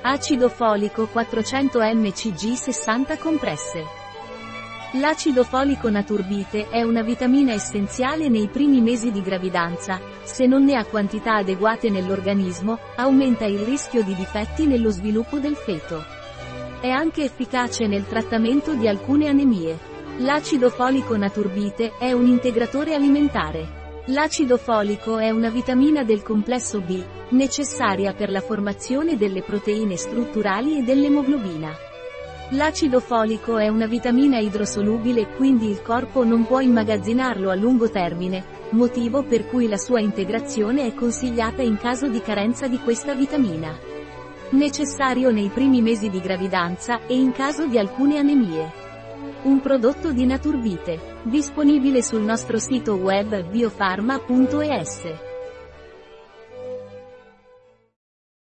Acido folico 400 mcg 60 compresse. L'acido folico naturbite è una vitamina essenziale nei primi mesi di gravidanza, se non ne ha quantità adeguate nell'organismo, aumenta il rischio di difetti nello sviluppo del feto. È anche efficace nel trattamento di alcune anemie. L'acido folico naturbite è un integratore alimentare. L'acido folico è una vitamina del complesso B, necessaria per la formazione delle proteine strutturali e dell'emoglobina. L'acido folico è una vitamina idrosolubile quindi il corpo non può immagazzinarlo a lungo termine, motivo per cui la sua integrazione è consigliata in caso di carenza di questa vitamina. Necessario nei primi mesi di gravidanza e in caso di alcune anemie. Un prodotto di Naturbite, disponibile sul nostro sito web biofarma.es.